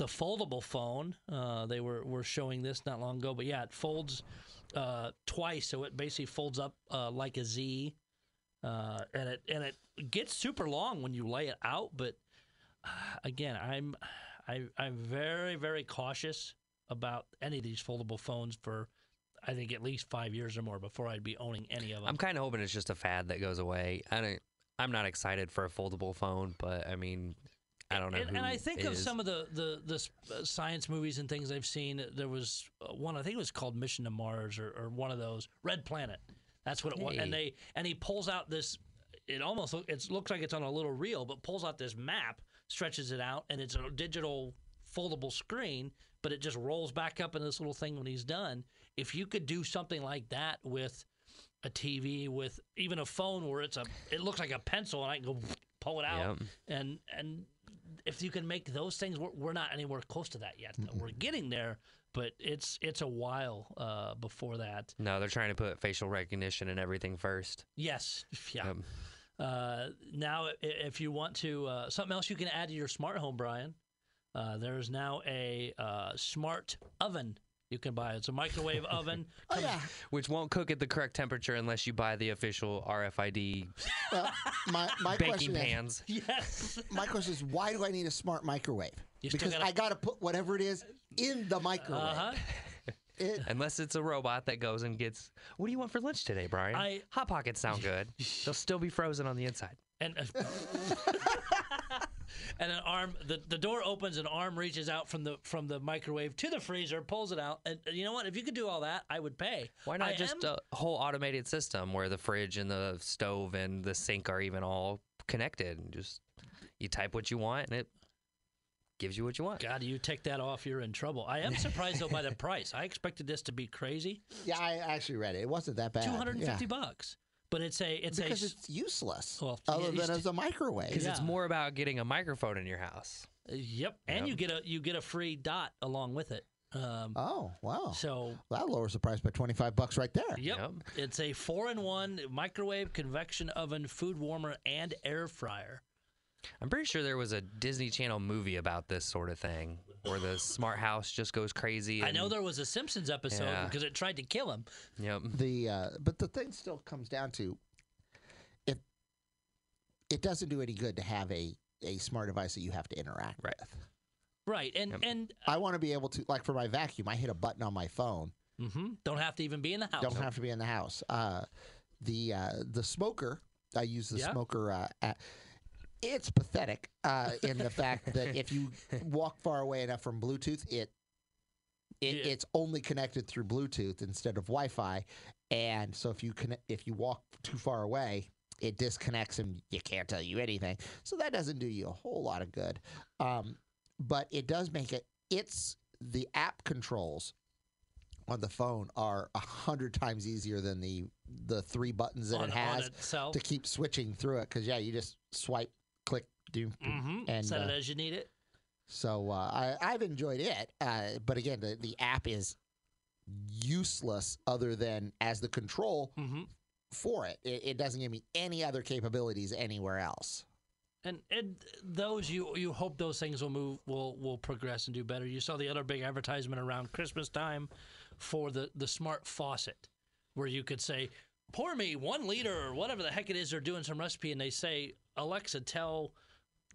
Speaker 2: the foldable phone. Uh, they were, were showing this not long ago. But yeah, it folds uh, twice. So it basically folds up uh, like a Z. Uh, and it and it gets super long when you lay it out, but again, I'm I, I'm very very cautious about any of these foldable phones for I think at least five years or more before I'd be owning any of them.
Speaker 4: I'm kind of hoping it's just a fad that goes away. I don't. I'm not excited for a foldable phone, but I mean, I don't know.
Speaker 2: and, and I think of
Speaker 4: is.
Speaker 2: some of the the, the uh, science movies and things I've seen. There was uh, one I think it was called Mission to Mars or, or one of those Red Planet. That's what it was. And they and he pulls out this. It almost look, it looks like it's on a little reel, but pulls out this map, stretches it out, and it's a digital foldable screen. But it just rolls back up in this little thing when he's done. If you could do something like that with a TV, with even a phone where it's a, it looks like a pencil, and I can go pull it out,
Speaker 4: Yep.
Speaker 2: and and if you can make those things, we're, we're not anywhere close to that yet. though. We're getting there, but it's it's a while uh, before that.
Speaker 4: No, they're trying to put facial recognition and everything first.
Speaker 2: Yes, yeah.
Speaker 4: Yep.
Speaker 2: Uh, now, if you want to, uh, something else you can add to your smart home, Brian. Uh, there's now a uh, smart oven you can buy. It's a microwave oven.
Speaker 3: Oh yeah.
Speaker 4: Which won't cook at the correct temperature unless you buy the official RFID
Speaker 3: Well, my my
Speaker 4: baking
Speaker 3: question is,
Speaker 4: pans.
Speaker 2: Yes.
Speaker 3: my question is why do I need a smart microwave?
Speaker 2: You
Speaker 3: Because
Speaker 2: gotta-
Speaker 3: I got to put whatever it is in the microwave.
Speaker 2: Uh huh.
Speaker 3: It,
Speaker 4: Unless it's a robot that goes and gets. What do you want for lunch today, Brian?
Speaker 2: I-
Speaker 4: Hot pockets sound good. They'll still be frozen on the inside.
Speaker 2: And uh, and an arm the, the door opens an arm reaches out from the from the microwave to the freezer pulls it out and uh, you know what if you could do all that i would pay
Speaker 4: Why not
Speaker 2: I
Speaker 4: just
Speaker 2: am-
Speaker 4: a whole automated system where the fridge and the stove and the sink are even all connected? And just you type what you want and it gives you what you want.
Speaker 2: god you take that off you're in trouble i am surprised though by the price i expected this to be crazy
Speaker 3: yeah, I actually read it. It wasn't that bad.
Speaker 2: 250
Speaker 3: yeah.
Speaker 2: bucks but it's a it's
Speaker 3: Because
Speaker 2: a
Speaker 3: it's useless,
Speaker 2: Well,
Speaker 3: other
Speaker 2: yeah,
Speaker 3: than as a microwave.
Speaker 4: Because it's more about getting a microphone in your house.
Speaker 2: uh, yep and
Speaker 4: Yep.
Speaker 2: you get a you get a free dot along with it um,
Speaker 3: Oh wow!
Speaker 2: so
Speaker 3: that lowers the price by twenty five bucks right there.
Speaker 2: Yep.
Speaker 4: Yep.
Speaker 2: It's a four in one microwave, convection oven, food warmer, and air fryer.
Speaker 4: I'm pretty sure there was a Disney Channel movie about this sort of thing where the smart house just goes crazy.
Speaker 2: I know there was a Simpsons episode
Speaker 4: Yeah.
Speaker 2: because it tried to kill him.
Speaker 4: Yep.
Speaker 3: The uh, but the thing still comes down to if it doesn't do any good to have a a smart device that you have to interact
Speaker 4: Right.
Speaker 3: with.
Speaker 2: Right. And
Speaker 4: Yep.
Speaker 2: and
Speaker 3: I want to be able to like for my vacuum, I hit a button on my phone.
Speaker 2: mhm, don't have to even be in the house.
Speaker 3: Don't have to be in the house. Uh, the uh, the smoker, I use the
Speaker 2: Yeah.
Speaker 3: smoker. Uh, app. It's pathetic uh, in the fact that if you walk far away enough from Bluetooth, it, it
Speaker 2: Yeah.
Speaker 3: it's only connected through Bluetooth instead of Wi-Fi, and so if you can if you walk too far away, it disconnects and you can't tell you anything. So that doesn't do you a whole lot of good. Um, but it does make it. It's the app controls on the phone are a hundred times easier than the the three buttons that
Speaker 2: on,
Speaker 3: it has to keep switching through it. Because yeah, you just swipe, click, do,
Speaker 2: hmm
Speaker 3: and
Speaker 2: Set it
Speaker 3: uh,
Speaker 2: as you need it.
Speaker 3: so uh, I, I've enjoyed it. Uh, but again, the, the app is useless other than as the control
Speaker 2: hmm
Speaker 3: for it. it. It doesn't give me any other capabilities anywhere else.
Speaker 2: And and those you you hope those things will move will will progress and do better. You saw the other big advertisement around Christmas time for the the smart faucet, where you could say, "Pour me one liter or whatever the heck it is." They're doing some recipe, and they say, "Alexa, tell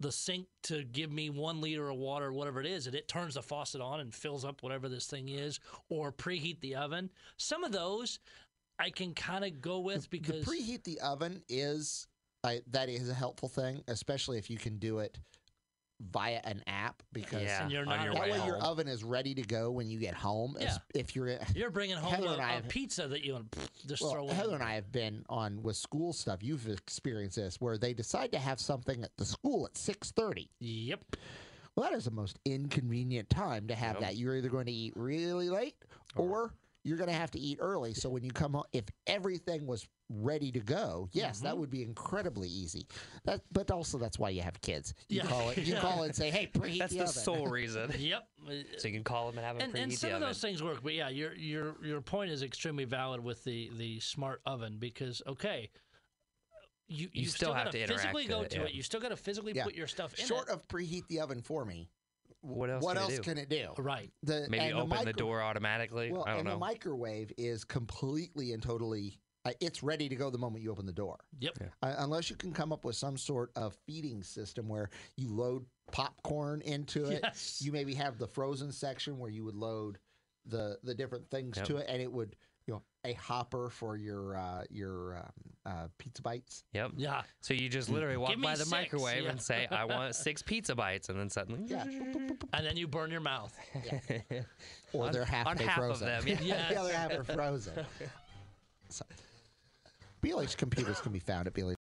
Speaker 2: the sink to give me one liter of water, whatever it is," and it turns the faucet on and fills up whatever this thing is, or preheat the oven. Some of those I can kind of go with because
Speaker 3: the preheat the oven is I, that is a helpful thing, especially if you can do it via an app because
Speaker 4: Yeah.
Speaker 2: You're not
Speaker 3: that
Speaker 4: way
Speaker 3: way your oven is ready to go when you get home.
Speaker 2: Yeah.
Speaker 3: If you're
Speaker 2: you're bringing home
Speaker 3: Heather
Speaker 2: a,
Speaker 3: and I
Speaker 2: a
Speaker 3: have-
Speaker 2: pizza that you just
Speaker 3: well,
Speaker 2: throw in.
Speaker 3: Heather and I have been on with school stuff. You've experienced this where they decide to have something at the school at six thirty.
Speaker 2: Yep.
Speaker 3: Well, that is the most inconvenient time to have
Speaker 4: Yep.
Speaker 3: that. You're either going to eat really late or you're going to have to eat early. So when you come home, if everything was ready to go, yes, that
Speaker 2: Mhm.
Speaker 3: would be incredibly easy. That, but also that's why you have kids. You
Speaker 2: Yeah.
Speaker 3: call it. You
Speaker 2: Yeah.
Speaker 3: call and say, "Hey, preheat
Speaker 4: That's
Speaker 3: the,
Speaker 4: the
Speaker 3: oven."
Speaker 4: sole reason.
Speaker 2: Yep.
Speaker 4: so you can call them and have them
Speaker 2: and,
Speaker 4: preheat
Speaker 2: and some
Speaker 4: the
Speaker 2: of
Speaker 4: oven.
Speaker 2: those things work, but yeah, your your your point is extremely valid with the the smart oven because okay, you you,
Speaker 4: still have
Speaker 2: gotta physically go
Speaker 4: it,
Speaker 2: to
Speaker 4: yeah.
Speaker 2: it. You still got to physically
Speaker 3: Yeah.
Speaker 2: put your stuff in
Speaker 3: Short
Speaker 2: it.
Speaker 3: of preheat the oven for me,
Speaker 4: What else
Speaker 3: what
Speaker 4: can it
Speaker 3: else
Speaker 4: do?
Speaker 3: can it do?
Speaker 2: right.
Speaker 3: The,
Speaker 4: Maybe open the
Speaker 3: micro-
Speaker 4: door automatically.
Speaker 3: Well,
Speaker 4: I don't
Speaker 3: and
Speaker 4: know.
Speaker 3: the microwave is completely and totally uh, it's ready to go the moment you open the door.
Speaker 2: Yep.
Speaker 3: Uh, unless you can come up with some sort of feeding system where you load popcorn into it.
Speaker 2: Yes.
Speaker 3: You maybe have the frozen section where you would load the the different things
Speaker 4: Yep.
Speaker 3: to it, and it would you know a hopper for your uh, your um, uh, pizza bites.
Speaker 4: Yep.
Speaker 2: Yeah.
Speaker 4: So you just literally walk by the
Speaker 2: six,
Speaker 4: microwave
Speaker 2: yeah.
Speaker 4: and say, "I want six pizza bites," and then suddenly,
Speaker 3: Yeah,
Speaker 2: And then you burn your mouth.
Speaker 3: or
Speaker 4: On-
Speaker 3: they're half
Speaker 4: on
Speaker 3: they
Speaker 4: half of
Speaker 3: frozen.
Speaker 4: them, yeah.
Speaker 2: Yes.
Speaker 3: the other half are frozen. So, BLH computers can be found at BLH.